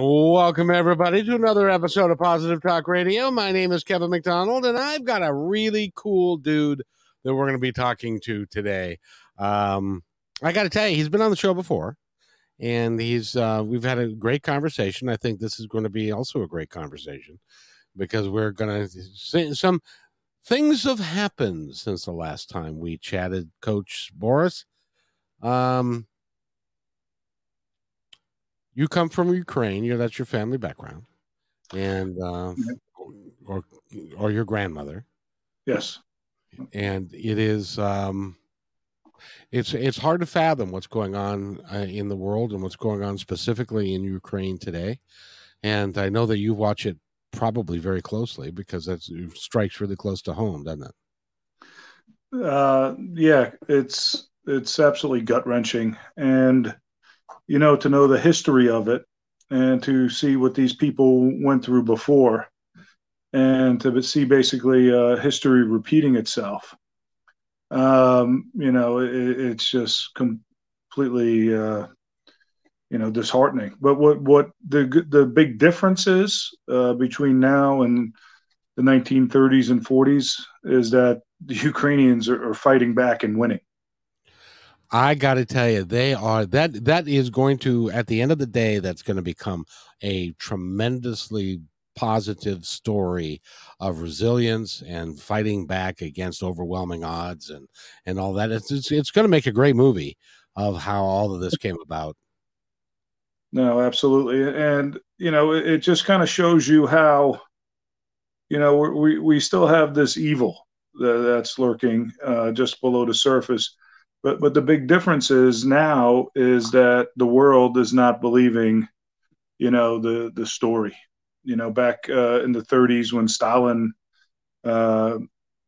Welcome, everybody, to another episode of Positive Talk Radio. My name is Kevin McDonald, and I've got a really cool dude that we're going to be talking to today. Um, I got to tell you, he's been on the show before, and he's uh, we've had a great conversation. I think this is going to be also a great conversation because we're going to some things have happened since the last time we chatted, Coach Boris. Um, you come from Ukraine. You know that's your family background, and uh, or or your grandmother. Yes, and it is. Um, it's it's hard to fathom what's going on uh, in the world and what's going on specifically in Ukraine today. And I know that you watch it probably very closely because that strikes really close to home, doesn't it? Uh, yeah, it's it's absolutely gut wrenching, and you know, to know the history of it and to see what these people went through before and to see basically uh, history repeating itself. Um, you know, it, it's just completely, uh, you know, disheartening. But what what the the big difference is uh, between now and the 1930s and 40s is that the Ukrainians are, are fighting back and winning. I got to tell you, they are that that is going to at the end of the day that's going to become a tremendously positive story of resilience and fighting back against overwhelming odds and and all that. It's it's, it's going to make a great movie of how all of this came about. No, absolutely, and you know it, it just kind of shows you how you know we we still have this evil that, that's lurking uh, just below the surface but but the big difference is now is that the world is not believing, you know, the the story. You know, back uh, in the 30s when Stalin uh,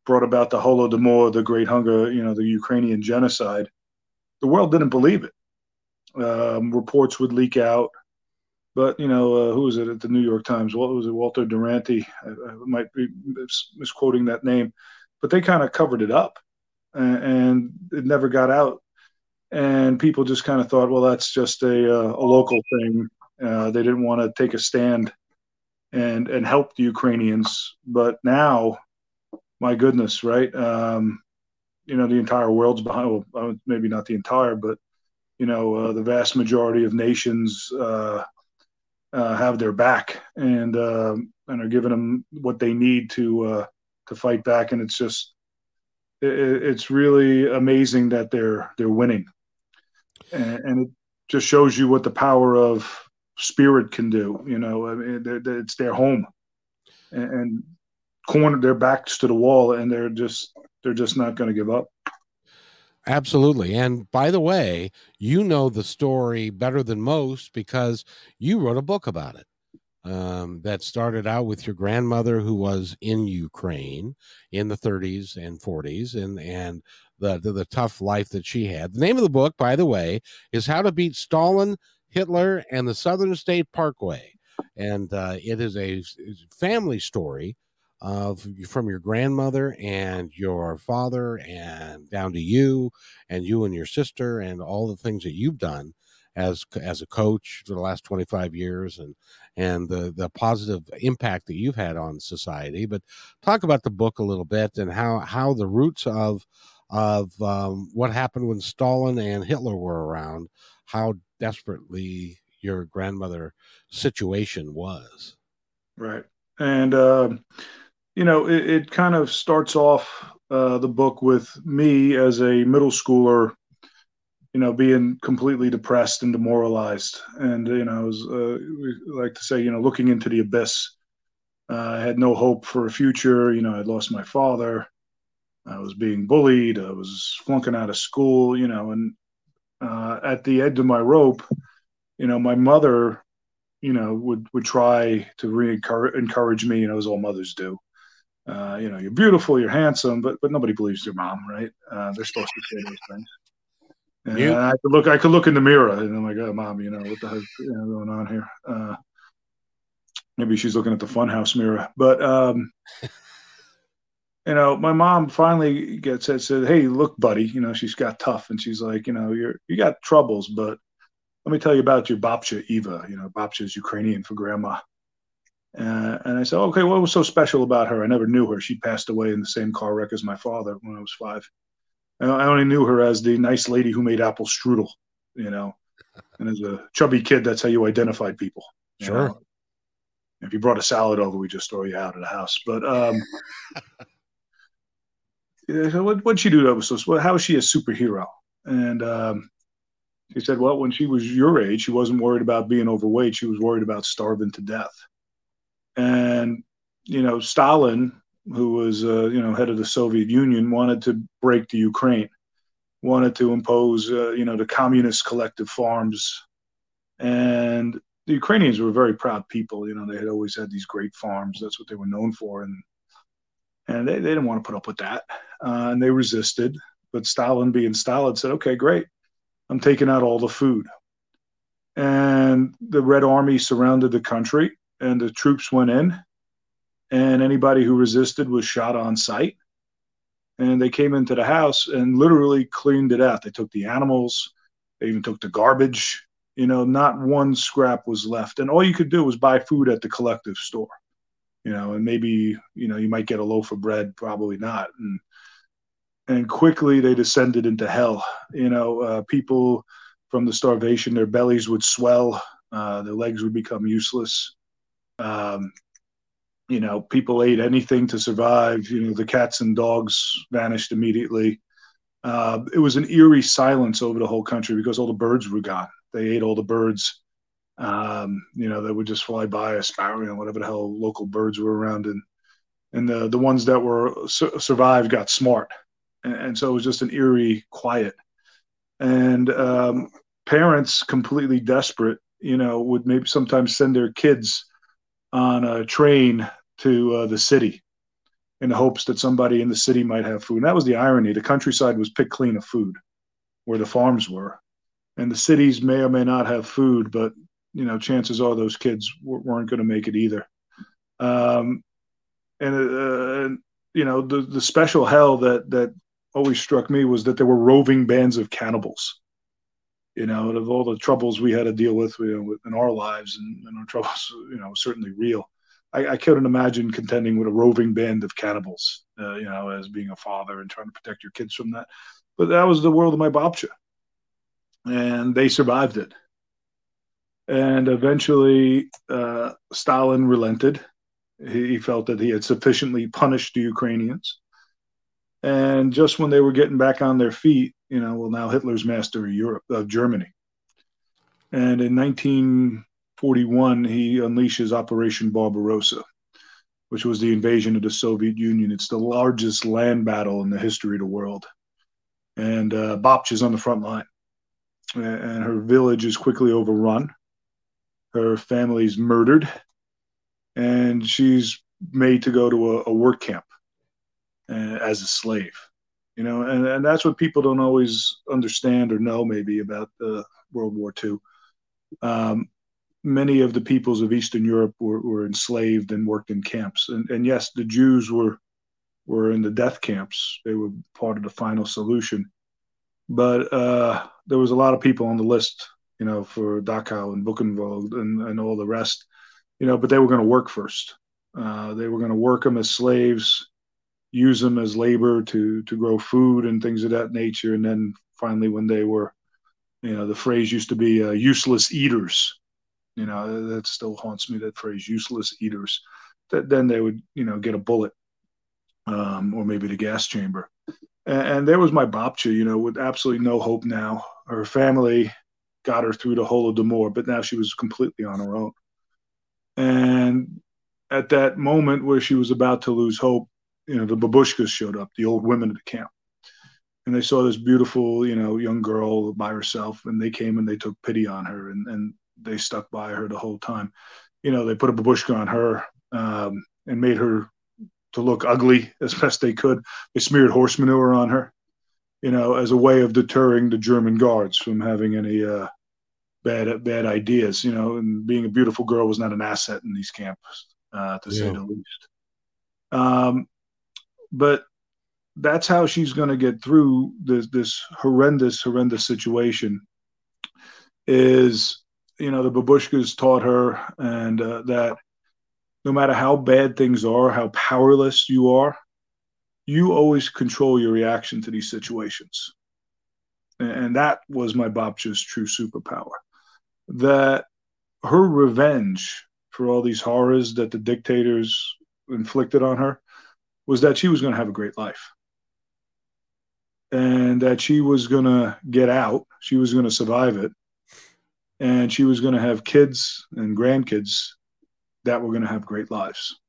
brought about the Holodomor, the Great Hunger, you know, the Ukrainian genocide, the world didn't believe it. Um, reports would leak out, but you know, uh, who was it at the New York Times? What was it? Walter Duranty. I, I might be misquoting that name, but they kind of covered it up and, it never got out. And people just kind of thought, well, that's just a, uh, a local thing. Uh, they didn't want to take a stand and and help the Ukrainians. But now, my goodness, right? Um, you know, the entire world's behind. Well, maybe not the entire, but you know, uh, the vast majority of nations uh, uh, have their back and um, and are giving them what they need to uh, to fight back. And it's just it, it's really amazing that they're they're winning, and, and, it just shows you what the power of spirit can do. You know, I mean, they're, they're, it's their home, and, and corner their backs to the wall, and they're just they're just not going to give up. Absolutely. And by the way, you know the story better than most because you wrote a book about it um, that started out with your grandmother who was in Ukraine in the 30s and 40s and and the, the, the tough life that she had. The name of the book, by the way, is How to Beat Stalin, Hitler, and the Southern State Parkway, and uh, it is a family story of from your grandmother and your father and down to you and you and your sister and all the things that you've done as as a coach for the last 25 years and and the the positive impact that you've had on society but talk about the book a little bit and how how the roots of of um, what happened when Stalin and Hitler were around how desperately your grandmother situation was. Right. And uh, you know it, it kind of starts off uh, the book with me as a middle schooler, you know, being completely depressed and demoralized, and you know, I was uh, like to say, you know, looking into the abyss. Uh, I had no hope for a future. You know, I'd lost my father. I was being bullied. I was flunking out of school. You know, and uh, at the edge of my rope, you know, my mother, you know, would would try to re encourage me. You know, as all mothers do uh, you know, you're beautiful, you're handsome, but but nobody believes your mom, right? Uh, they're supposed to say those things. And you, I could look, I could look in the mirror, and I'm like, oh, mom, you know, what the hell's you know, going on here? Uh, maybe she's looking at the funhouse mirror, but um, you know, my mom finally gets it, said, hey, look, buddy, you know, she's got tough, and she's like, you know, you're you got troubles, but let me tell you about your babcha Eva. You know, babcha is Ukrainian for grandma. Uh, and I said, okay, what was so special about her? I never knew her. She passed away in the same car wreck as my father when I was five. I only knew her as the nice lady who made apple strudel, you know. And as a chubby kid, that's how you identified people. You sure. Know? If you brought a salad over, we just throw you out of the house. But um, what, what'd she do that was so? How is she a superhero? And um, he said, well, when she was your age, she wasn't worried about being overweight. She was worried about starving to death and you know Stalin, who was uh, you know head of the Soviet Union, wanted to break the Ukraine, wanted to impose uh, you know the communist collective farms, and the Ukrainians were very proud people. You know they had always had these great farms. That's what they were known for, and and they, they didn't want to put up with that, uh, and they resisted. But Stalin, being Stalin, said, "Okay, great, I'm taking out all the food." And the Red Army surrounded the country and the troops went in, and anybody who resisted was shot on sight. And they came into the house and literally cleaned it out. They took the animals, they even took the garbage. You know, not one scrap was left. And all you could do was buy food at the collective store. You know, and maybe you know you might get a loaf of bread, probably not. And and quickly they descended into hell. You know, uh, people from the starvation, their bellies would swell, uh, their legs would become useless. Um, you know, people ate anything to survive. You know, the cats and dogs vanished immediately. Uh, it was an eerie silence over the whole country because all the birds were gone. They ate all the birds. Um, you know, they would just fly by a sparrow and whatever the hell local birds were around, and and the the ones that were su- survived got smart, and, and, so it was just an eerie quiet. And um, parents, completely desperate, you know, would maybe sometimes send their kids on a train to uh, the city in the hopes that somebody in the city might have food. And that was the irony. The countryside was picked clean of food where the farms were. And the cities may or may not have food, but you know, chances are those kids weren't going to make it either. Um, and uh, you know, the the special hell that that always struck me was that there were roving bands of cannibals you know, of all the troubles we had to deal with, you know, in our lives and, and our troubles, you know, certainly real. I, I, couldn't imagine contending with a roving band of cannibals, uh, you know, as being a father and trying to protect your kids from that. But that was the world of my babcha, and they survived it. And eventually, uh, Stalin relented. He, he felt that he had sufficiently punished the Ukrainians. And just when they were getting back on their feet, you know, well, now Hitler's master of Europe, of Germany. And in 1941, he unleashes Operation Barbarossa, which was the invasion of the Soviet Union. It's the largest land battle in the history of the world. And uh, Babcha is on the front line. And her village is quickly overrun. Her family's murdered. And she's made to go to a, a work camp uh, as a slave you know, and, and that's what people don't always understand or know maybe about uh, World War II. Um, many of the peoples of Eastern Europe were, were enslaved and worked in camps, and, and yes, the Jews were were in the death camps. They were part of the final solution, but uh, there was a lot of people on the list, you know, for Dachau and Buchenwald and, and all the rest, you know, but they were going to work first. Uh, they were going to work them as slaves use them as labor to to grow food and things of that nature. And then finally, when they were, you know, the phrase used to be uh, "useless eaters." You know, that still haunts me. That phrase, "useless eaters." That then they would, you know, get a bullet. um, or maybe the gas chamber. And, and there was my Babcha, you know, with absolutely no hope now. Her family got her through the Holodomor, but now she was completely on her own. And at that moment where she was about to lose hope, you know, the babushkas showed up, the old women of the camp. And they saw this beautiful, you know, young girl by herself, and they came and they took pity on her and, and they stuck by her the whole time. You know, they put a babushka on her um, and made her to look ugly as best they could. They smeared horse manure on her, you know, as a way of deterring the German guards from having any uh, bad bad ideas. You know, and being a beautiful girl was not an asset in these camps, uh, to yeah. say the least. Um, but that's how she's going to get through this this horrendous horrendous situation. Is you know the babushkas taught her and uh, that no matter how bad things are, how powerless you are, you always control your reaction to these situations. And that was my Babcha's true superpower. That her revenge for all these horrors that the dictators inflicted on her was that she was going to have a great life. And that she was going to get out, she was going to survive it, and she was going to have kids and grandkids that were going to have great lives.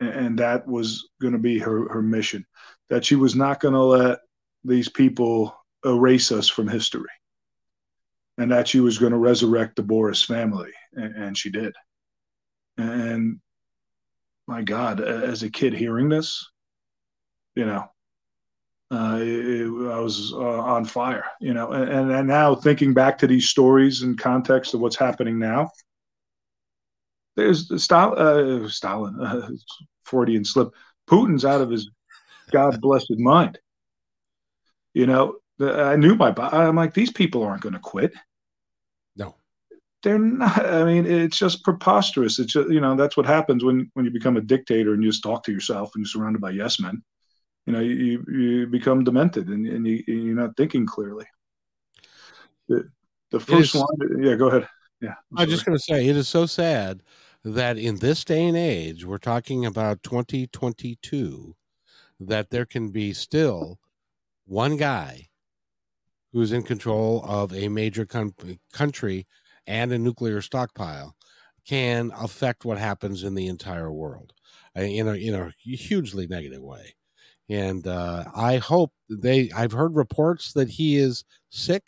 And that was going to be her, her mission, that she was not going to let these people erase us from history. And that she was going to resurrect the Boris family. And, and she did. And my God, as a kid hearing this, you know, uh, it, I was uh, on fire, you know, and, and now thinking back to these stories in context of what's happening now, there's Stalin, uh, Stalin uh, Freudian slip. Putin's out of his God blessed mind. You know, I knew my. I'm like, these people aren't going to quit. No, they're not. I mean, it's just preposterous. It's just, you know that's what happens when when you become a dictator and you just talk to yourself and you're surrounded by yes men. You know, you you become demented and, and you, you're not thinking clearly. The, the first is, line, yeah, go ahead. Yeah, I'm, I'm just going to say it is so sad that in this day and age, we're talking about 2022, that there can be still one guy who's in control of a major com- country and a nuclear stockpile can affect what happens in the entire world uh, in a in a hugely negative way. And uh, I hope they. I've heard reports that he is sick.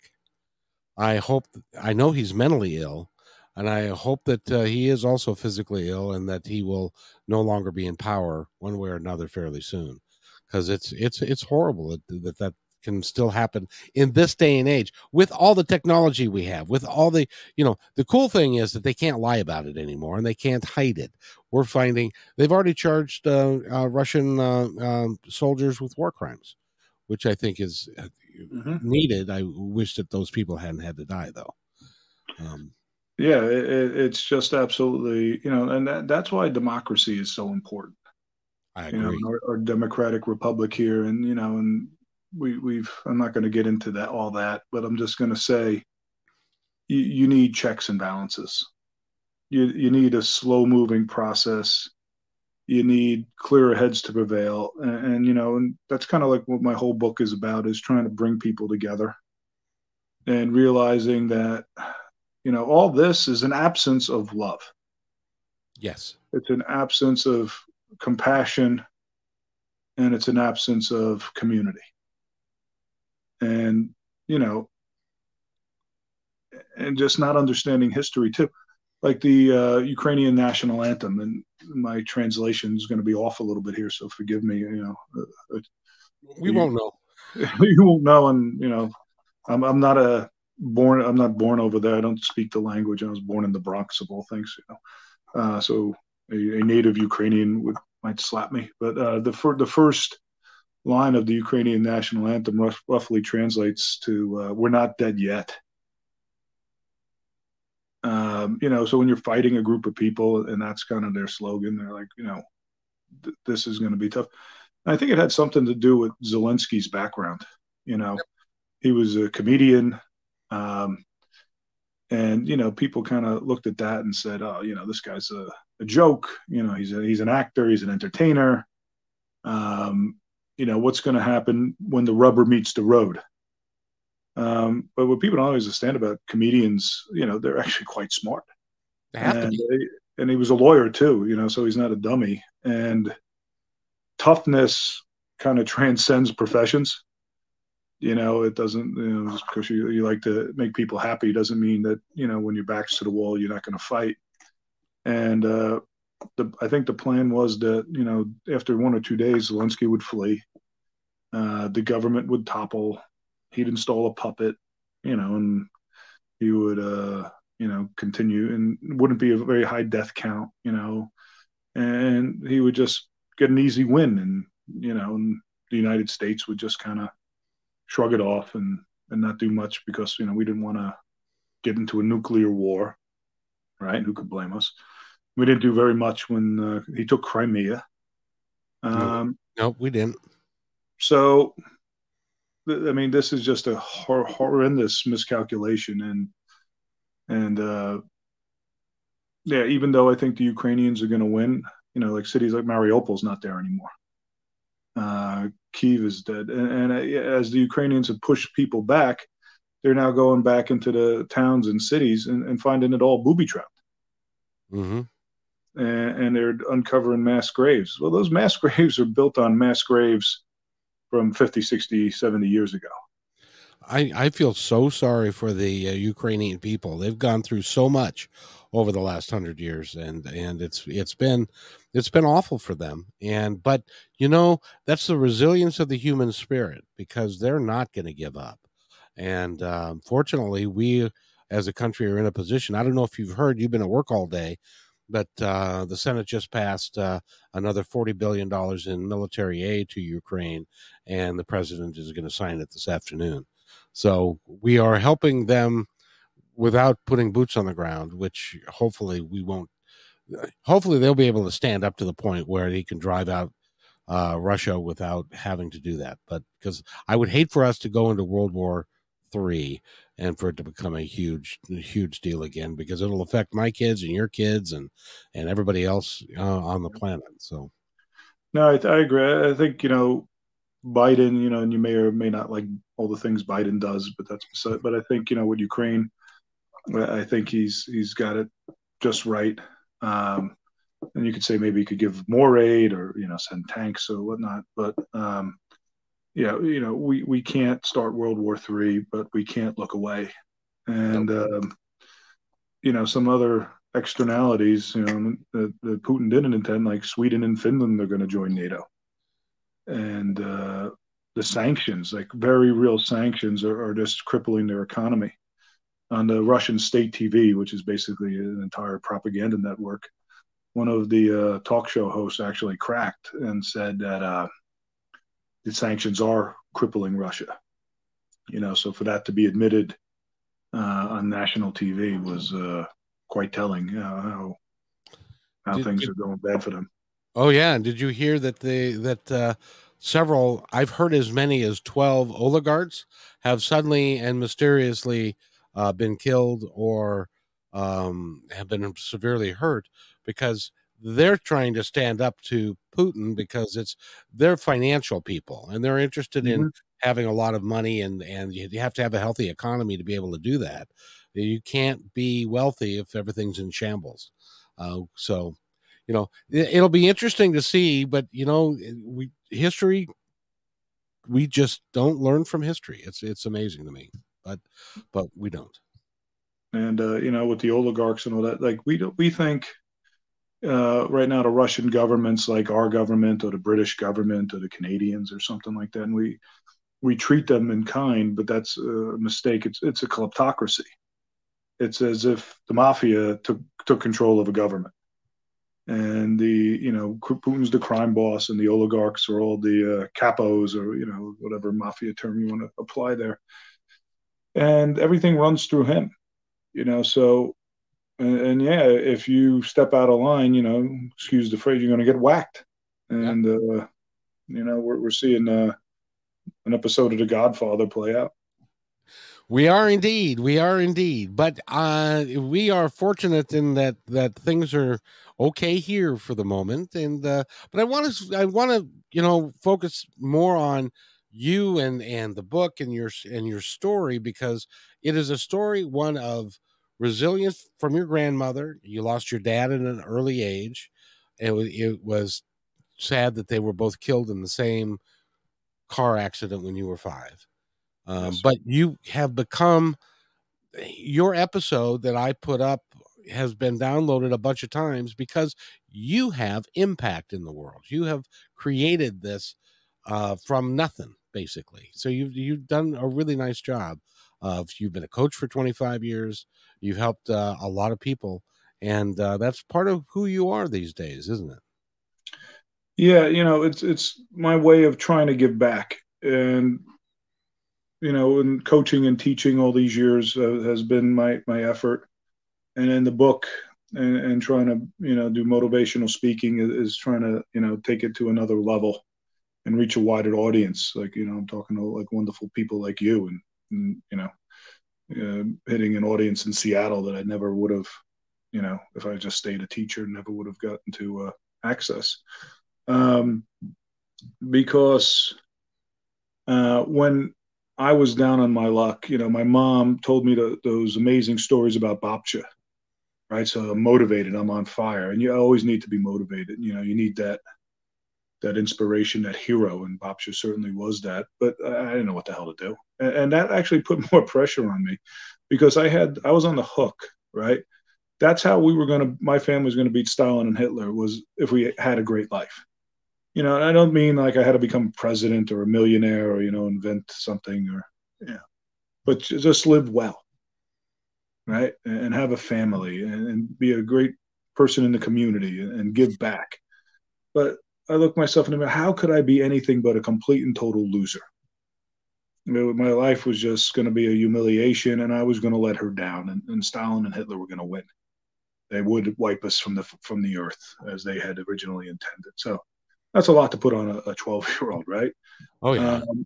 I hope. I know he's mentally ill and I hope that uh, he is also physically ill and that he will no longer be in power one way or another fairly soon, because it's it's it's horrible that, that that can still happen in this day and age with all the technology we have with all the you know the cool thing is that they can't lie about it anymore and they can't hide it we're finding they've already charged uh, uh, russian uh, um, soldiers with war crimes which i think is uh, mm-hmm. needed i wish that those people hadn't had to die though um, yeah, it, it's just absolutely, you know, and that, that's why democracy is so important. I agree. You know, our, our democratic republic here, and you know, and we we've. I'm not going to get into that all that, but I'm just going to say, you, you need checks and balances. You you need a slow moving process. You need clearer heads to prevail, and, and you know, and that's kind of like what my whole book is about: is trying to bring people together and realizing that you know all this is an absence of love yes it's an absence of compassion and it's an absence of community and you know and just not understanding history too. Like the uh, ukrainian national anthem and my translation is going to be off a little bit here so forgive me you know. Uh, we won't know. you won't know and you know I'm, I'm not a born i'm not born over there. I don't speak the language. I was born in the bronx of all things you know. Uh, so a, a, native ukrainian would might slap me. But uh, the, fir- the first line of the ukrainian national anthem rough, roughly translates to uh, we're not dead yet um, you know so when you're fighting a group of people and that's kind of their slogan they're like you know th- this is going to be tough and i think it had something to do with zelensky's background you know he was a comedian um, and you know, people kind of looked at that and said, "Oh, you know, this guy's a, a joke. You know, he's a, he's an actor, he's an entertainer." Um, um, you know, what's going to happen when the rubber meets the road. Um, but what people don't always understand about comedians, you know, they're actually quite smart. And, they, and he was a lawyer too, you know, so he's not a dummy. And toughness kind of transcends professions. You know, it doesn't, you know, just because you, you like to make people happy doesn't mean that, you know, when your back's to the wall, you're not going to fight. And uh, the, I think the plan was that, you know, after one or two days, Zelensky would flee. Uh, the government would topple. He'd install a puppet, you know, and he would, uh, you know, continue and wouldn't be a very high death count, you know, and he would just get an easy win and, you know, and the United States would just kind of shrug it off and, and not do much because, you know, we didn't want to get into a nuclear war, right? Who could blame us? We didn't do very much when uh, he took Crimea. Um, no, we didn't. So, I mean, this is just a hor- horrendous miscalculation, and and uh, yeah, even though I think the Ukrainians are going to win, you know, like cities like Mariupol's not there anymore. Uh, Kiev is dead, and, and uh, as the Ukrainians have pushed people back, they're now going back into the towns and cities and, and finding it all booby trapped. Mm-hmm. And, and, they're uncovering mass graves. Well, those mass graves are built on mass graves from 50, 60, 70 years ago. I, I feel so sorry for the uh, Ukrainian people. They've gone through so much over the last hundred years, and and it's it's been it's been awful for them. And but you know that's the resilience of the human spirit because they're not going to give up. And uh, fortunately, we as a country are in a position. I don't know if you've heard. You've been at work all day, but uh, the Senate just passed uh, another forty billion dollars in military aid to Ukraine, and the president is going to sign it this afternoon. So we are helping them without putting boots on the ground, which hopefully we won't. Hopefully they'll be able to stand up to the point where he can drive out uh, Russia without having to do that. But because I would hate for us to go into World War Three and for it to become a huge, huge deal again, because it'll affect my kids and your kids and and everybody else uh, on the planet. So, no, I, I agree. I think you know Biden, you know, and you may or may not like all the things Biden does, but that's but I think you know with Ukraine, I think he's he's got it just right. Um, and you could say maybe he could give more aid or you know send tanks or whatnot, but um, yeah, you know we we can't start World War Three, but we can't look away, and um, you know some other externalities, you know, that, that Putin didn't intend, like Sweden and Finland, are going to join NATO. And uh, the sanctions, like very real sanctions, are, are, just crippling their economy. On the Russian state TV, which is basically an entire propaganda network, one of the uh, talk show hosts actually cracked and said that uh, the sanctions are crippling Russia. You know, so for that to be admitted uh, on national TV was uh, quite telling how how did, things did, are going bad for them. Oh yeah, and did you hear that they that uh, several? I've heard as many as twelve oligarchs have suddenly and mysteriously uh, been killed or um, have been severely hurt because they're trying to stand up to Putin because it's they're financial people and they're interested mm-hmm. in having a lot of money and and you have to have a healthy economy to be able to do that. You can't be wealthy if everything's in shambles. Uh, so you know it'll be interesting to see but you know we history we just don't learn from history it's it's amazing to me but but we don't and uh, you know with the oligarchs and all that like we don't we think uh, right now the russian governments like our government or the british government or the canadians or something like that. And we we treat them in kind but that's a mistake. It's it's a kleptocracy. It's as if the mafia took took control of a government. And the you know Putin's the crime boss, and the oligarchs are all the uh, capos, or you know whatever mafia term you want to apply there, and everything runs through him, you know. So, and, and yeah, if you step out of line, you know, excuse the phrase, you're going to get whacked, and yeah. uh, you know we're we're seeing uh, an episode of The Godfather play out. We are indeed. We are indeed. But uh, we are fortunate in that that things are okay here for the moment. And uh, but I want to I want to you know, focus more on you and and the book and your and your story because it is a story one of resilience from your grandmother. You lost your dad at an early age. It was, it was sad that they were both killed in the same car accident when you were five. Um, yes. But you have become your episode that I put up has been downloaded a bunch of times because you have impact in the world. You have created this uh, from nothing, basically. So you've you've done a really nice job. Of you've been a coach for 25 years. You've helped uh, a lot of people, and uh, that's part of who you are these days, isn't it? Yeah, you know, it's it's my way of trying to give back, and you know, and coaching and teaching all these years uh, has been my my effort. And in the book, and, and, trying to you know do motivational speaking is, is, trying to you know take it to another level and reach a wider audience. Like you know, I'm talking to like wonderful people like you, and, and you know, uh, hitting an audience in Seattle that I never would have, you know, if I just stayed a teacher, never would have gotten to uh, access. Um, because uh, when I was down on my luck. You know, my mom told me those amazing stories about Babcha, right? So I'm motivated. I'm on fire, and you always need to be motivated. You know, you need that that inspiration, that hero, and Babcha certainly was that. But I didn't know what the hell to do, and, and that actually put more pressure on me because I had I was on the hook, right? That's how we were going to. My family was going to beat Stalin and Hitler was if we had a great life you know, and I don't mean like I had to become president or a millionaire or, you know, invent something or, yeah, but just live well, right? And have a family and, be a great person in the community and give back. But I look myself in the mirror, how could I be anything but a complete and total loser? my life was just going to be a humiliation and I was going to let her down and, and Stalin and Hitler were going to win. They would wipe us from the from the earth as they had originally intended. So that's a lot to put on a 12 year old, right? Oh yeah. Um,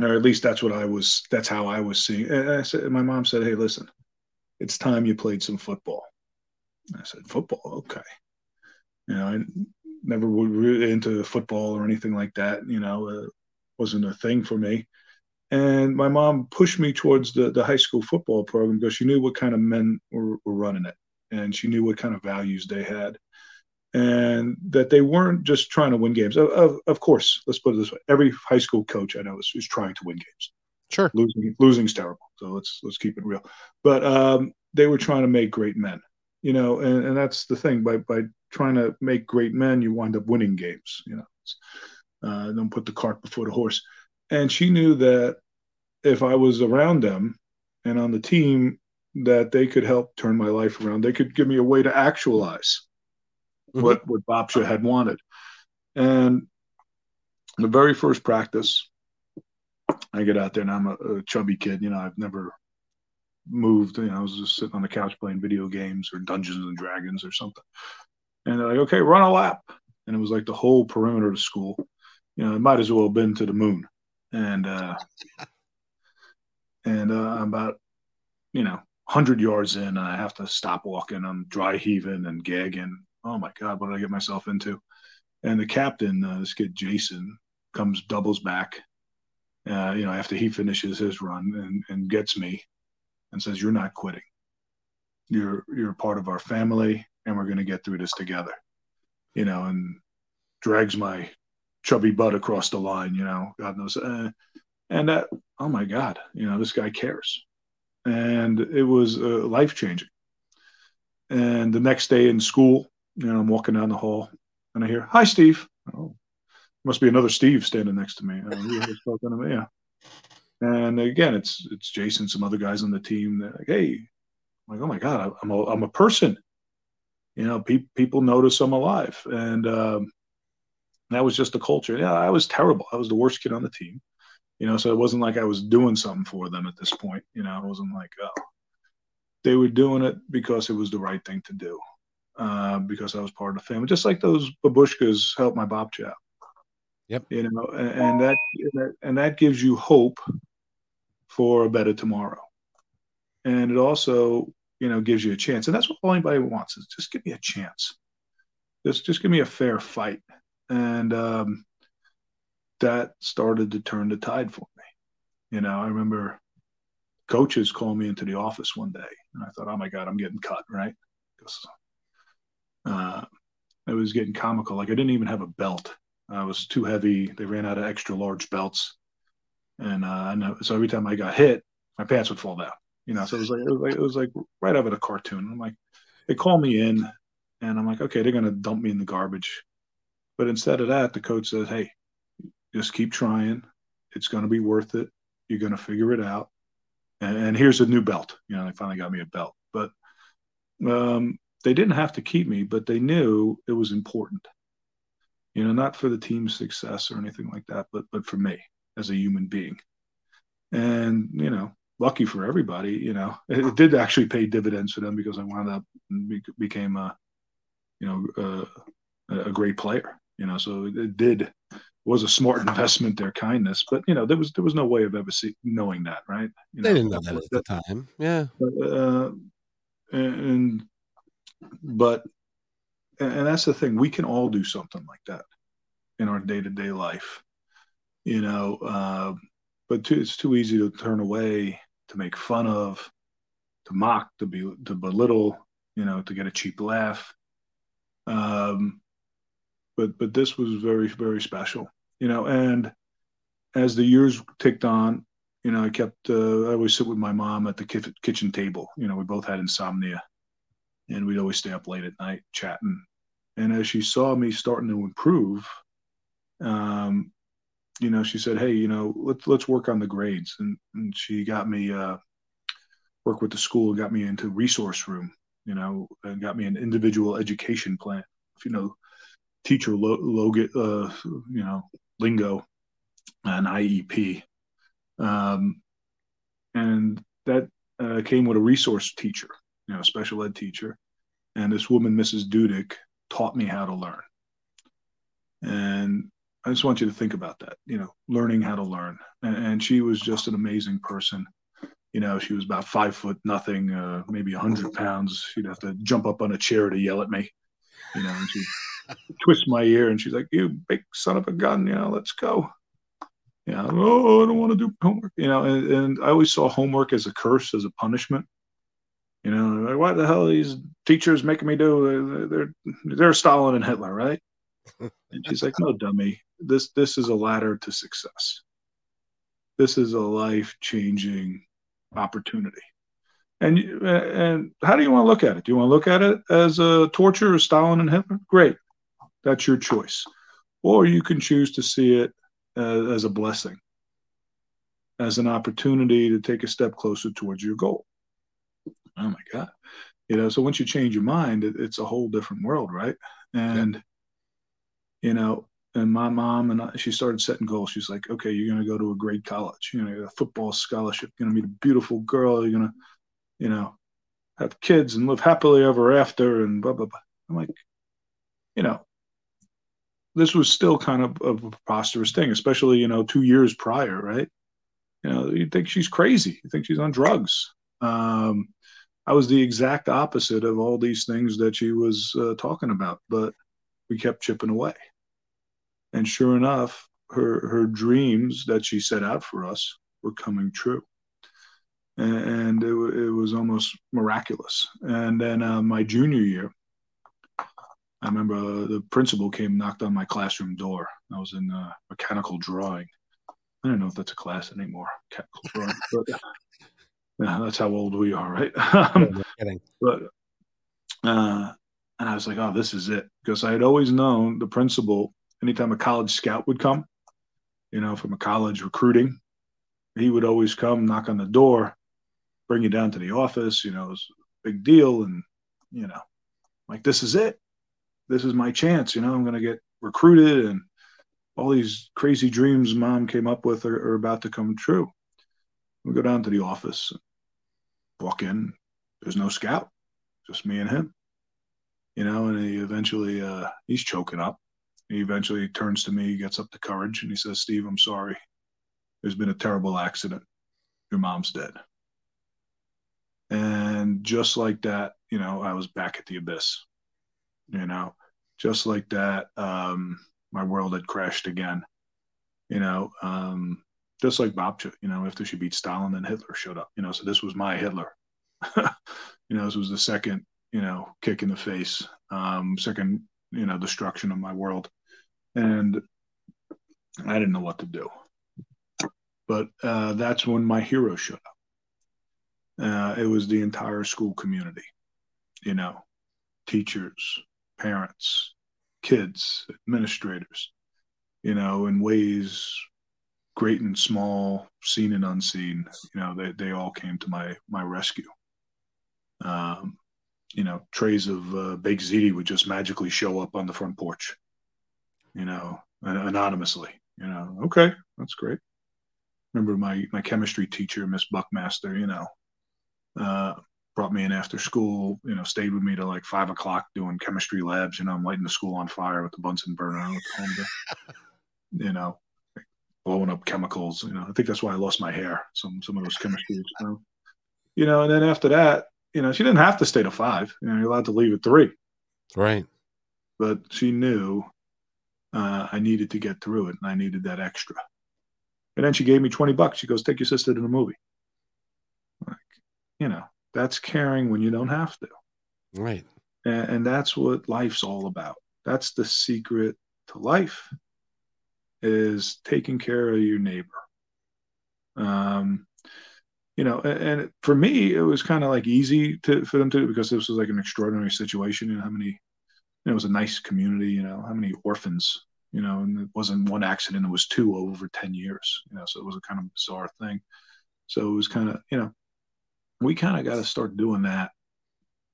or at least that's what I was. That's how I was seeing. And I said, my mom said, "Hey, listen, it's time you played some football." I said, "Football, okay." You know, I never was really into football or anything like that. You know, uh, wasn't a thing for me. And my mom pushed me towards the, the high school football program because she knew what kind of men were, were running it, and she knew what kind of values they had and that they weren't just trying to win games. Of, of, of, course, let's put it this way: every high school coach I know is, is trying to win games. Sure, losing losing's terrible. So let's let's keep it real. But um, they were trying to make great men, you know, and, and that's the thing. By by trying to make great men, you wind up winning games. You know, uh, don't put the cart before the horse. And she knew that if I was around them and on the team, that they could help turn my life around. They could give me a way to actualize mm-hmm. what what Babcha had wanted. And the very first practice, I get out there and I'm a, a, chubby kid. You know, I've never moved. You know, I was just sitting on the couch playing video games or Dungeons and Dragons or something. And they're like, "Okay, run a lap." And it was like the whole perimeter of the school. You know, it might as well have been to the moon. And uh, and uh, I'm about, you know, hundred yards in, I have to stop walking. I'm dry heaving and gagging oh my god, what did I get myself into? And the captain, uh, this kid Jason, comes doubles back. Uh, you know, after he finishes his run and, and gets me, and says, "You're not quitting. You're you're part of our family, and we're going to get through this together." You know, and drags my chubby butt across the line. You know, God knows. Uh, and that, oh my God, you know, this guy cares, and it was uh, life changing. And the next day in school, you know, I'm walking down the hall and I hear, "Hi, Steve." Oh, must be another Steve standing next to me. Uh, to me, yeah. And again, it's it's Jason, some other guys on the team. They're like, "Hey," I'm like, "Oh my god, I'm a I'm a person." You know, pe- people notice I'm alive, and um, that was just the culture. Yeah, I was terrible. I was the worst kid on the team. You know, so it wasn't like I was doing something for them at this point. You know, it wasn't like, oh, they were doing it because it was the right thing to do uh, because I was part of the family. Just like those babushkas helped my babcha out. Yep. You know, and, and that and that gives you hope for a better tomorrow. And it also, you know, gives you a chance. And that's what anybody wants is just give me a chance. Just just give me a fair fight. And um, that started to turn the tide for me. You know, I remember coaches called me into the office one day, and I thought, oh my God, I'm getting cut, right? Because uh, it was getting comical. Like I didn't even have a belt. I was too heavy. They ran out of extra large belts, and uh, so every time I got hit, my pants would fall down. You know, so it was like it was like, it was like right out of a cartoon. I'm like, they call me in, and I'm like, okay, they're gonna dump me in the garbage. But instead of that, the coach says, hey, just keep trying. It's gonna be worth it. You're gonna figure it out. And, and here's a new belt. You know, they finally got me a belt. But um, they didn't have to keep me, but they knew it was important. You know, not for the team's success or anything like that, but but for me as a human being. And you know, lucky for everybody, you know, it, it did actually pay dividends for them because I wound up became a, you know, uh, a great player. You know, so it did was a smart investment their kindness. But you know there was there was no way of ever see, knowing that right? You they didn't know that at the time. Yeah. uh, and but and that's the thing. We can all do something like that in our day-to-day life you know uh, but too, it's too easy to turn away to make fun of to mock to be to belittle you know to get a cheap laugh. Um, but but this was very very special you know and as the years ticked on you know i kept uh, i always sit with my mom at the kitchen table. You know we both had insomnia and we'd always stay up late at night chatting. And as she saw me starting to improve um, you know she said hey you know let's let's work on the grades and, and she got me uh, work with the school got me into resource room you know and got me an individual education plan if you know teacher lo- uh, you know, lingo, an IEP, um, and that uh, came with a resource teacher, you know, a special ed teacher, and this woman, Mrs. Dudick, taught me how to learn. And I just want you to think about that, you know, learning how to learn. And, and she was just an amazing person. You know, she was about five foot nothing, uh, maybe a hundred pounds. She'd have to jump up on a chair to yell at me. You know, and she twist my ear and she's like, "You big son of a gun, you know, let's go." Yeah, oh, I don't want to do homework, you know. And, and I always saw homework as a curse, as a punishment. You know, like, what the hell are these teachers making me do? They're they're Stalin and Hitler, right? And she's like, "No, dummy. This this is a ladder to success. This is a life changing opportunity." And and how do you want to look at it? Do you want to look at it as a torture of Stalin and Hitler? Great. That's your choice. Or you can choose to see it as, as a blessing, as an opportunity to take a step closer towards your goal. Oh my God. You know, so once you change your mind, it, it's a whole different world, right? And, yeah. You know, and my mom and I, she started setting goals. She's like, okay, you're going to go to a great college. To get a football scholarship. You're going to meet a beautiful girl. You're going to, you know, have kids and live happily ever after and blah, blah, blah. I'm like, you know, this was still kind of, of a preposterous thing, especially you know two years prior, right? You know, you think she's crazy, you think she's on drugs. Um, I was the exact opposite of all these things that she was uh, talking about, but we kept chipping away. And sure enough, her her dreams that she set out for us were coming true, and it, it was almost miraculous. And then uh, my junior year, I remember uh, the principal came knocked on my classroom door. I was in uh, mechanical drawing. I don't know if that's a class anymore. Mechanical drawing, but yeah, that's how old we are, right? Um, but uh, and I was like, oh, this is it, because I had always known the principal. Anytime a college scout would come, you know, from a college recruiting, he would always come knock on the door, bring you down to the office. You know, it was a big deal, and you know, like this is it this is my chance. You know, I'm going to get recruited and all these crazy dreams mom came up with are, are about to come true. We go down to the office, walk in. There's no scout, just me and him. You know, and he eventually uh, he's choking up. He eventually turns to me, gets up the courage, and he says, "Steve, I'm sorry. There's been a terrible accident. Your mom's dead." And just like that, you know, I was back at the abyss you know just like that um, my world had crashed again you know, um, just like Babcha, you know, after she beat Stalin, then Hitler showed up, you know, so this was my Hitler. you know, this was the second, you know, kick in the face, um, second, you know, destruction of my world. And I didn't know what to do. But uh, that's when my hero showed up. Uh, it was the entire school community, you know, teachers, parents, kids, administrators, you know, in ways great and small, seen and unseen. You know, they, they all came to my my rescue. Um, you know, trays of uh, baked ziti would just magically show up on the front porch. You know, anonymously. You know, okay, that's great. Remember my my chemistry teacher, Miss Buckmaster. You know, uh, brought me in after school. You know, stayed with me to like five o'clock doing chemistry labs. You know, I'm lighting the school on fire with the Bunsen burner. you know, blowing up chemicals. You know, I think that's why I lost my hair. Some some of those chemistry experiments. You know, and then after that, you know, she didn't have to stay to five. You know, you're allowed to leave at three. Right. But she knew uh, I needed to get through it, and I needed that extra. And then she gave me twenty bucks. She goes, "Take your sister to the movie." Like, you know, that's caring when you don't have to. Right. And, and that's what life's all about. That's the secret to life is taking care of your neighbor. Um, you know, and, and for me, it was kind of like easy to for them to because this was like an extraordinary situation. You know, how many, it was a nice community. You know, how many orphans. You know, and it wasn't one accident; it was two over ten years. You know, so it was a kind of bizarre thing. So it was kind of, you know, we kind of got to start doing that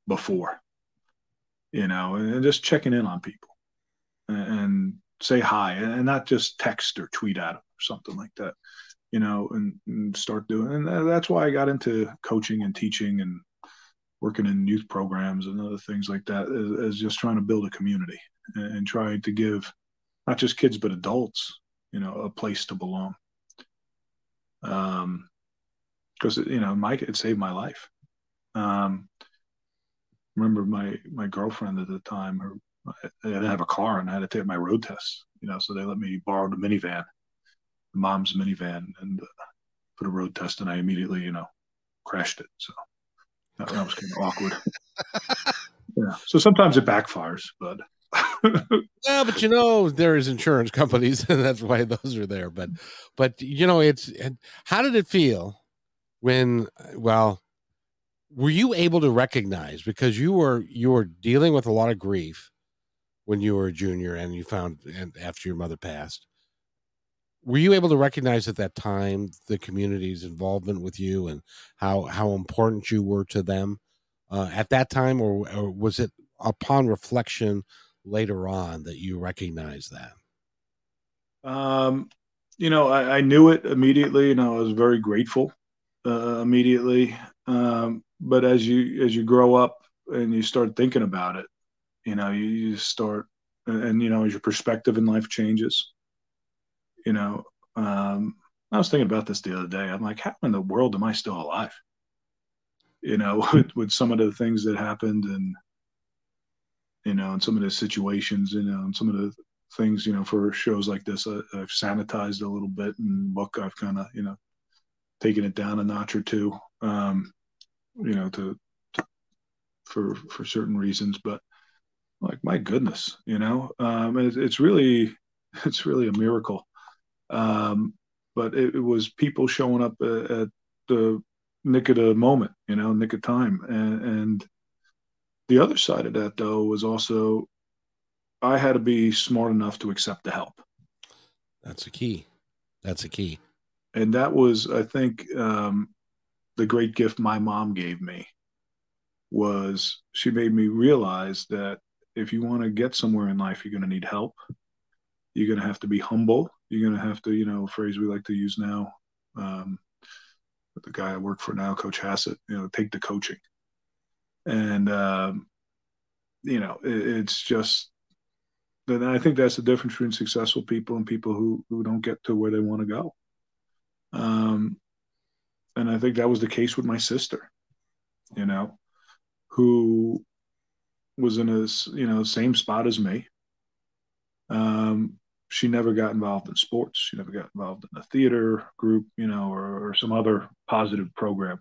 before, you know, and just checking in on people and say hi and not just text or tweet at them or something like that, you know, and, and start doing. And that's why I got into coaching and teaching and working in youth programs and other things like that is just trying to build a community and, and trying to give not just kids but adults, you know, a place to belong. Um, because you know, Mike, it saved my life. Um, remember my my girlfriend at the time, her I didn't have a car and I had to take my road tests, you know, so they let me borrow the minivan, the mom's minivan, and uh, put a road test, and I immediately, you know, crashed it. So that, that was kind of awkward. yeah. So sometimes it backfires, but. yeah, but you know there is insurance companies, and that's why those are there. But, but you know, it's how did it feel when? Well, were you able to recognize because you were you were dealing with a lot of grief when you were a junior and you found and after your mother passed were you able to recognize at that time the community's involvement with you and how how important you were to them uh, at that time? Or, or, was it upon reflection later on that you recognized that? Um you know i, I knew it immediately and i was very grateful uh, immediately. Um but as you as you grow up and you start thinking about it you know you, you start and, and, you know as your perspective in life changes you know um, i was thinking about this the other day. I'm like how in the world am i still alive? You know with, with some of the things that happened and you know and some of the situations you know and some of the things you know for shows like this I, have sanitized a little bit and look, i've kind of you know taken it down a notch or two um you know to, to for for certain reasons. But like my goodness you know um, it, it's really it's really a miracle um, but it, it, was people showing up at, at, the nick of the moment you know nick of time and, and the other side of that though was also i had to be smart enough to accept the help that's a key that's a key and that was i think um, the great gift my mom gave me was she made me realize that if you want to get somewhere in life, you're going to need help. You're going to have to be humble. You're going to have to, you know, phrase we like to use now. Um, the guy I work for now, Coach Hassett, you know, take the coaching. And, um, you know, it, it's just, then I think that's the difference between successful people and people who, who don't get to where they want to go. Um, and I think that was the case with my sister, you know, who was in a you know same spot as me. Um, she never got involved in sports. She never got involved in a theater group, you know, or, or some other positive program.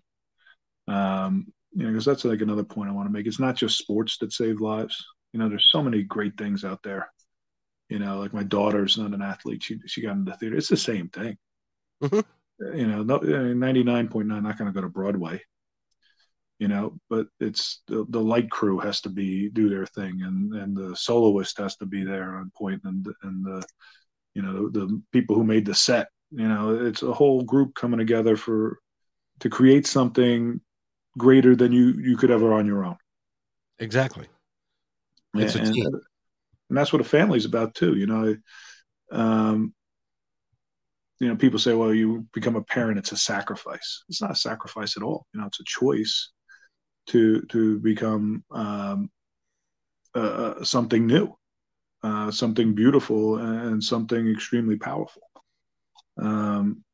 Um, you know, because that's like another point I want to make. It's not just sports that save lives. You know, there's so many great things out there. You know, like my daughter's not an athlete. She she got into theater. It's the same thing. Mm-hmm. You know, ninety nine point nine not going to go to Broadway. You know, but it's the, the light crew has to be do their thing, and and the soloist has to be there on point, and and the you know the, the people who made the set. You know, it's a whole group coming together for to create something greater than you you could ever on your own. Exactly. It's and, and, and that's what a family's about too. You know, um, you know, people say, "Well, you become a parent; it's a sacrifice." It's not a sacrifice at all. You know, it's a choice to to become um, uh, something new, uh, something beautiful, and something extremely powerful. Um,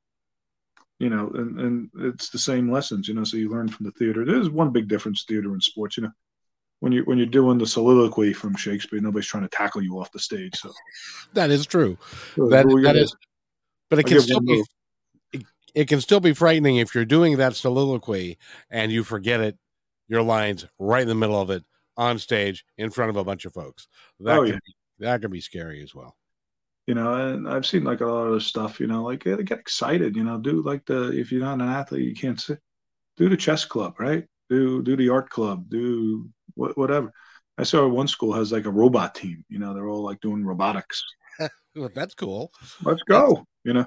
you know, and, and it's the same lessons, you know, so you learn from the theater. There's one big difference, theater and sports, you know, when you when you're doing the soliloquy from Shakespeare, nobody's trying to tackle you off the stage. So that is true. So that, that is, but it can still be it, it can still be frightening if you're doing that soliloquy and you forget it, your lines right in the middle of it on stage in front of a bunch of folks. That oh, can yeah. be, that can be scary as well. You know and i've seen like a lot of stuff you know like get, get excited you know do like the if you're not an athlete you can't sit do the chess club right? Do do the art club do wh- whatever. I saw one school has like a robot team you know they're all like doing robotics. Well, that's cool. Let's go you know.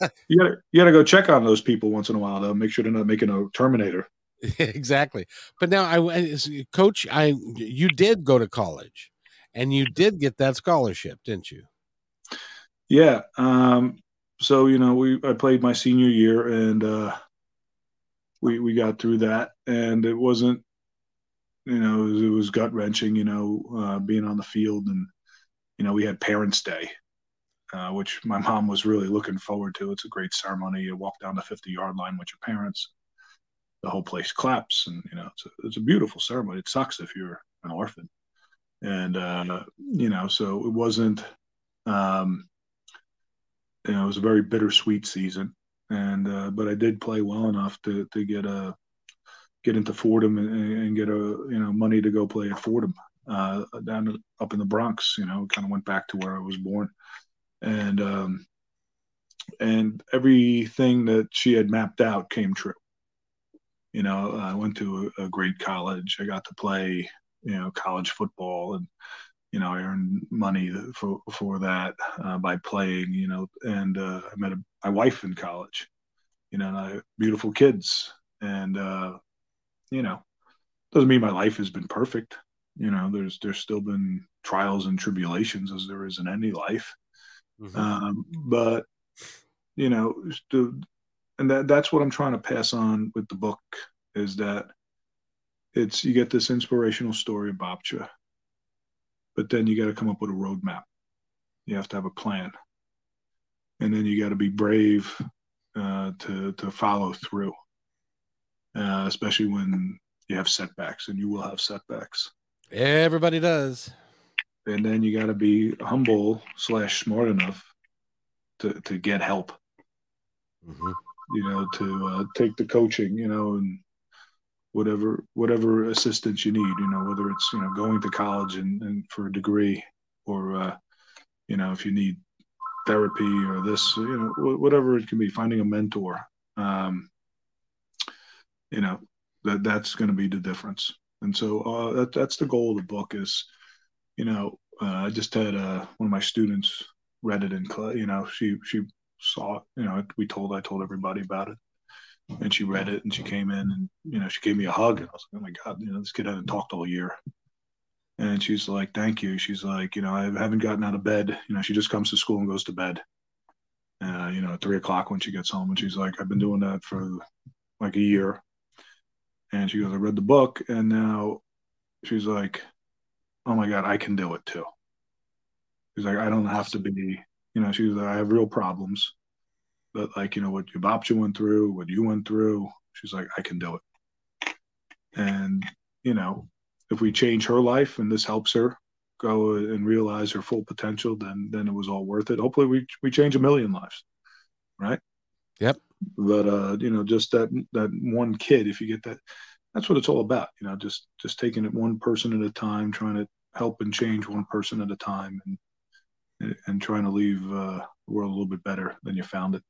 You gotta you gotta go check on those people once in a while though make sure they're not making a terminator exactly but now i coach i you did go to college and you did get that scholarship didn't you yeah. Um, so you know, we I played my senior year, and uh, we we got through that, and it wasn't, you know, it was, was gut wrenching, you know, uh, being on the field, and you know, we had Parents' Day, uh, which my mom was really looking forward to. It's a great ceremony. You walk down the 50 yard line with your parents, the whole place claps, and you know, it's a, it's a beautiful ceremony. It sucks if you're an orphan, and uh, you know, so it wasn't. Um, you know, it was a very bittersweet season. And uh, but I did play well enough to to get a get into Fordham and, and get a you know money to go play at Fordham uh, down up in the Bronx. You know, kind of went back to where I was born, and um, and everything that she had mapped out came true. You know, I went to a, a great college. I got to play you know college football and you know, I earned money for for that uh, by playing, you know, and uh, I met a, my wife in college, you know, and I beautiful kids, and uh, you know, doesn't mean my life has been perfect. You know, there's there's still been trials and tribulations as there is in any life, mm-hmm. um, but you know, the, and that that's what I'm trying to pass on with the book is that it's you get this inspirational story of Babcha but then you got to come up with a roadmap. You have to have a plan, and then you got to be brave uh, to to follow through, uh, especially when you have setbacks, and you will have setbacks. Everybody does. And then you got to be humble slash smart enough to to get help. Mm-hmm. You know, to uh, take the coaching. You know, and whatever whatever assistance you need you know whether it's you know going to college and, and for a degree or uh, you know if you need therapy or this you know whatever it can be finding a mentor um, you know that that's going to be the difference and so uh, that, that's the goal of the book is you know uh, i just had uh, one of my students read it in class you know she she saw it you know we told i told everybody about it and she read it and she came in and you know she gave me a hug and I was like, oh my god, you know this kid hadn't talked all year. And she's like, thank you. She's like, you know, I haven't gotten out of bed. You know, she just comes to school and goes to bed. Uh, you know, at three o'clock when she gets home, and she's like, I've been doing that for like a year. And she goes, I read the book, and now she's like, oh my god, I can do it too. She's like, I don't have to be, you know, she's like, I have real problems but like you know what Yubapcha went through, what you went through. She's like, I can do it. And you know, if we change her life and this helps her go and realize her full potential, then then it was all worth it. Hopefully, we we change a million lives, right? Yep. But uh, you know, just that that one kid, if you get that, that's what it's all about. You know, just just taking it one person at a time, trying to help and change one person at a time, and and trying to leave uh, the world a little bit better than you found it.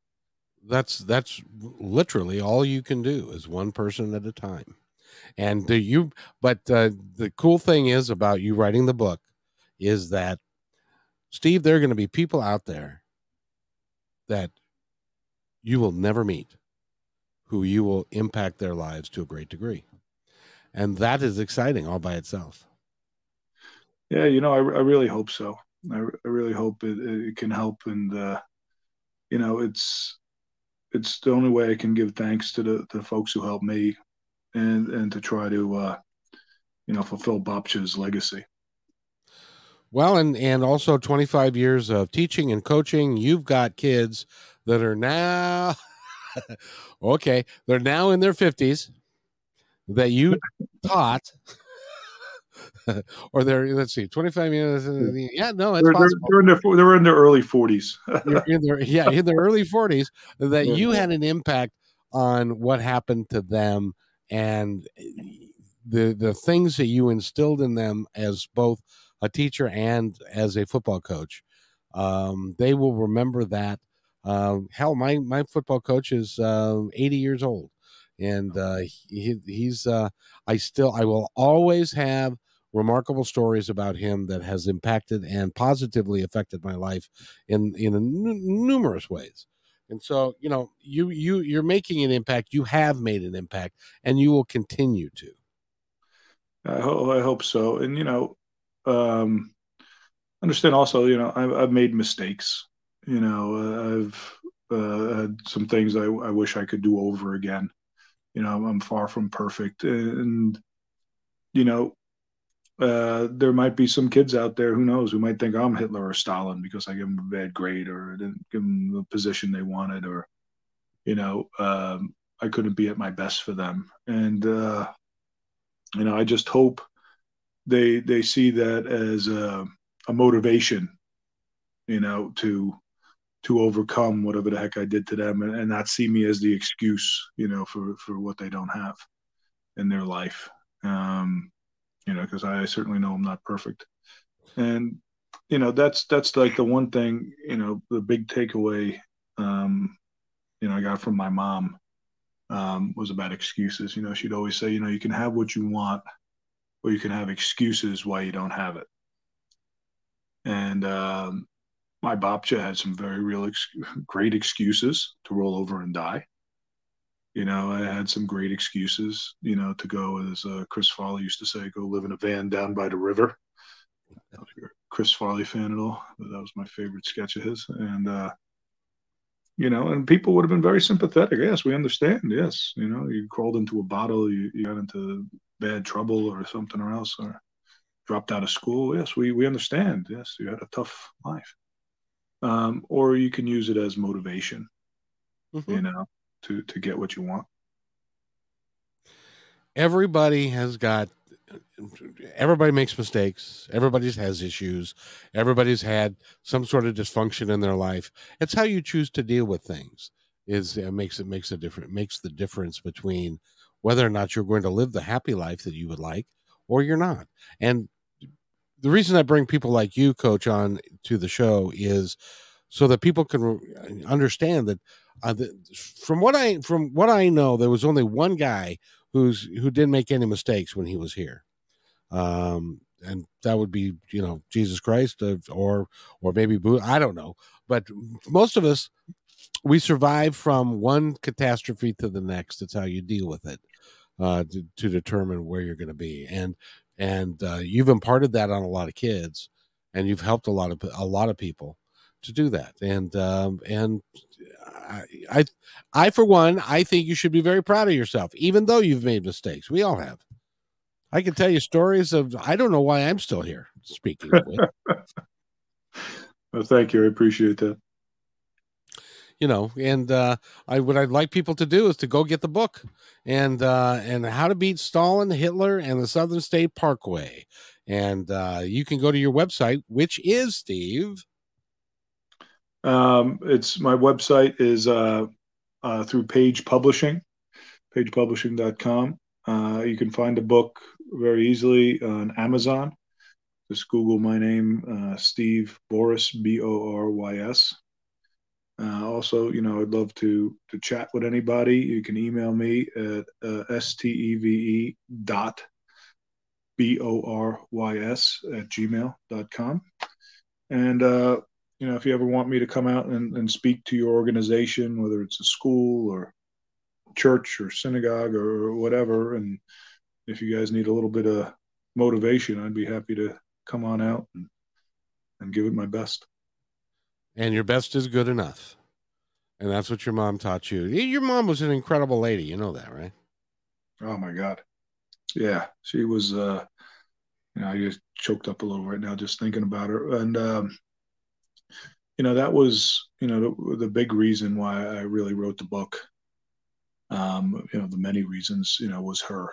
That's that's literally all you can do is one person at a time. And do you? But uh, the cool thing is about you writing the book is that Steve, there are going to be people out there that you will never meet who you will impact their lives to a great degree. And that is exciting all by itself. Yeah, you know, I, I really hope so. I, really hope it, it, can help. And, uh, you know, it's, it's the only way I can give thanks to the, the folks who helped me and, and to try to, uh, you know, fulfill Babcha's legacy. Well, and, and also 25 years of teaching and coaching. You've got kids that are now okay, they're now in their 50s that you taught or they're let's see 25 years yeah. no it's they're, possible. They're, in their, they're in their early 40s yeah in their early 40s that you had an impact on what happened to them and the the things that you instilled in them as both a teacher and as a football coach. Um, they will remember that. Uh, hell, my my football coach is uh, 80 years old, and uh, he, he's uh, I still I will always have remarkable stories about him that has impacted and positively affected my life in in n- numerous ways. And so, you know, you you you're making an impact. You have made an impact, and you will continue to. I hope, I hope so. And you know, um, understand also, you know, I've, I've made mistakes you know, uh, I've uh, had some things I, I wish I could do over again. You know, I'm far from perfect, and you know, uh, there might be some kids out there who knows who might think I'm Hitler or Stalin because I give them a bad grade or didn't give them the position they wanted, or you know, um, I couldn't be at my best for them, and uh, you know, I just hope they they see that as a, a motivation, you know, to to overcome whatever the heck I did to them and, and not see me as the excuse, you know, for, for what they don't have in their life. Um, you know, because I certainly know I'm not perfect. And, you know, that's that's like the one thing, you know, the big takeaway um, you know, I got from my mom um, was about excuses. You know, she'd always say, you know, you can have what you want, or you can have excuses why you don't have it. And um, my Babcha had some very real, ex- great excuses to roll over and die. You know, I had some great excuses, you know, to go, as uh, Chris Farley used to say, go live in a van down by the river. Chris Farley fan at all. But that was my favorite sketch of his. And, uh, you know, and people would have been very sympathetic. Yes, we understand. Yes, you know, you crawled into a bottle, you, you got into bad trouble or something or else, or dropped out of school. Yes, we, we understand. Yes, you had a tough life um, or you can use it as motivation, mm-hmm. you know, to to get what you want. Everybody has got. Everybody makes mistakes. Everybody has issues. Everybody's had some sort of dysfunction in their life. It's how you choose to deal with things. Is it makes it makes a different makes the difference between whether or not you're going to live the happy life that you would like or you're not. And the reason I bring people like you, Coach, on to the show is so that people can understand that. From what I from what I know, there was only one guy who's who didn't make any mistakes when he was here, um, and that would be you know Jesus Christ uh, or or maybe Buddha. I don't know, but most of us we survive from one catastrophe to the next. It's how you deal with it uh, to, to determine where you're going to be, and and uh, you've imparted that on a lot of kids and you've helped a lot of a lot of people to do that and um, and I, I i for one i think you should be very proud of yourself even though you've made mistakes. We all have. I can tell you stories of i don't know why i'm still here speaking well thank you. I appreciate that. You know and uh i what i'd like people to do is to go get the book and uh and how to beat stalin hitler and the southern state parkway. And uh, you can go to your website, which is Steve. Um, it's my website is uh, uh, through Page Publishing, pagepublishing.com. Uh, you can find the book very easily on Amazon. Just Google my name, uh, Steve Borys, B O R Y S. Uh, also, you know, I'd love to to chat with anybody. You can email me at uh, steve dot b o r y s at gmail.com. And uh, you know, if you ever want me to come out and, and speak to your organization, whether it's a school or church or synagogue or whatever, and if you guys need a little bit of motivation, I'd be happy to come on out and, and give it my best. And your best is good enough. And that's what your mom taught you. Your mom was an incredible lady. You know that, right? Oh my God. Yeah. She was uh you know, I just choked up a little right now just thinking about her. And um you know, that was, you know, the, the big reason why I really wrote the book. Um, you know, the many reasons, you know, was her.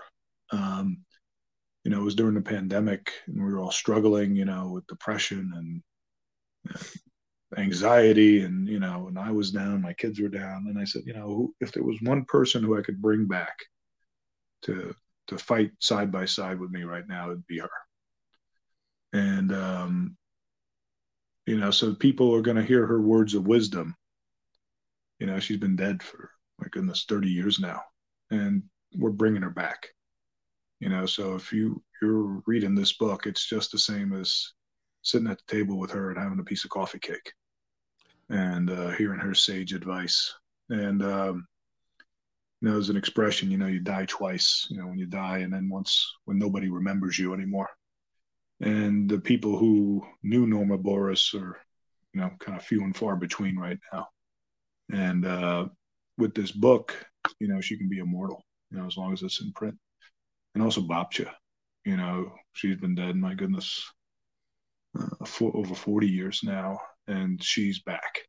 Um, you know, it was during the pandemic and we were all struggling, you know, with depression and know, anxiety. And, you know, and I was down, my kids were down. And I said, you know, if there was one person who I could bring back to, to fight side by side with me right now, it'd be her. And, um, you know, so people are going to hear her words of wisdom. You know, she's been dead for, my goodness, 30 years now. And we're bringing her back you know so if you you're reading this book it's just the same as sitting at the table with her and having a piece of coffee cake and uh, hearing her sage advice and um, you know there's an expression you know you die twice you know when you die and then once when nobody remembers you anymore and the people who knew norma borys are you know kind of few and far between right now and uh, with this book you know she can be immortal you know as long as it's in print and also Babcha. You know, she's been dead, my goodness, uh, for over 40 years now, and she's back.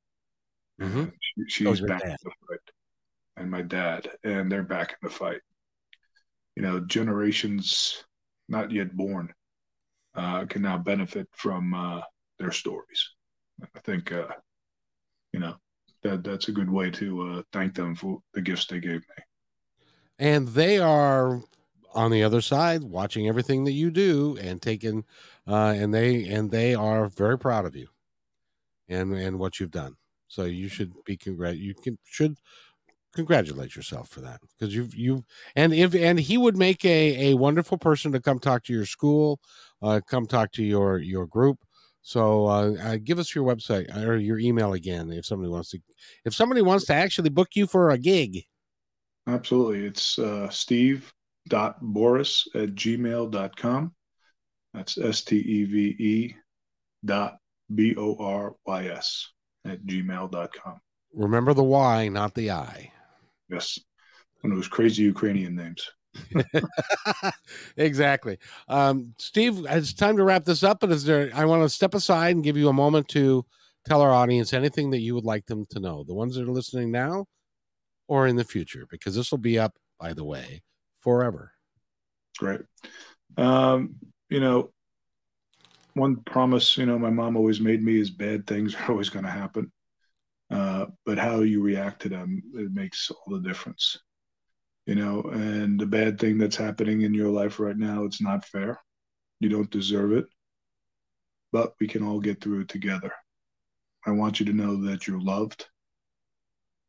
Mm-hmm. She, she's back in the fight. And my dad, and they're back in the fight. You know, generations not yet born uh, can now benefit from uh, their stories. I think, uh, you know, that that's a good way to uh, thank them for the gifts they gave me. And they are on the other side watching everything that you do and taking uh, and they and they are very proud of you and and what you've done so you should be congrat you can should congratulate yourself for that because you've you and if and he would make a a wonderful person to come talk to your school uh come talk to your your group so uh, uh give us your website or your email again if somebody wants to if somebody wants to actually book you for a gig absolutely it's uh steve dot borys at gmail.com. That's S T E V E dot B O R Y S at gmail.com. Remember the Y, not the I. Yes. One of those crazy Ukrainian names. exactly. Um, Steve, it's time to wrap this up, but is there, I want to step aside and give you a moment to tell our audience anything that you would like them to know, the ones that are listening now or in the future, because this will be up, by the way, forever. Great. Um, you know, one promise, you know, my mom always made me is bad things are always going to happen. Uh, but how you react to them, it makes all the difference. You know, and the bad thing that's happening in your life right now, it's not fair. You don't deserve it. But we can all get through it together. I want you to know that you're loved.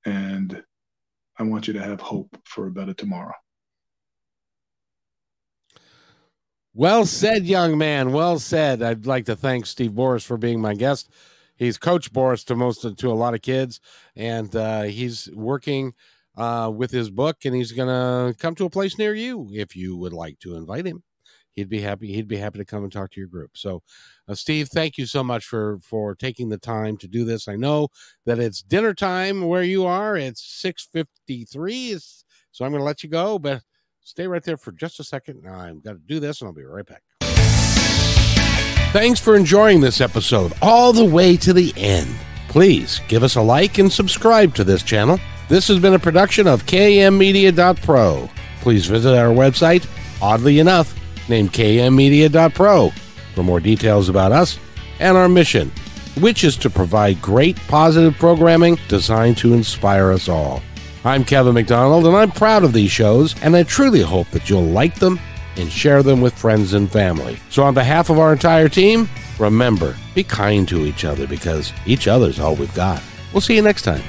And I want you to have hope for a better tomorrow. Well said, young man. Well said. I'd like to thank Steve Borys for being my guest. He's Coach Borys to most to a lot of kids, and uh, he's working uh, with his book, and he's going to come to a place near you if you would like to invite him. He'd be happy. He'd be happy to come and talk to your group. So, uh, Steve, thank you so much for for taking the time to do this. I know that it's dinner time where you are. It's six fifty three. So I'm going to let you go, but Stay right there for just a second. I've got to do this and I'll be right back. Thanks for enjoying this episode all the way to the end. Please give us a like and subscribe to this channel. This has been a production of kmmedia.pro. Please visit our website, oddly enough, named kmmedia.pro for more details about us and our mission, which is to provide great positive programming designed to inspire us all. I'm Kevin McDonald, and I'm proud of these shows, and I truly hope that you'll like them and share them with friends and family. So, on behalf of our entire team, remember be kind to each other because each other's all we've got. We'll see you next time.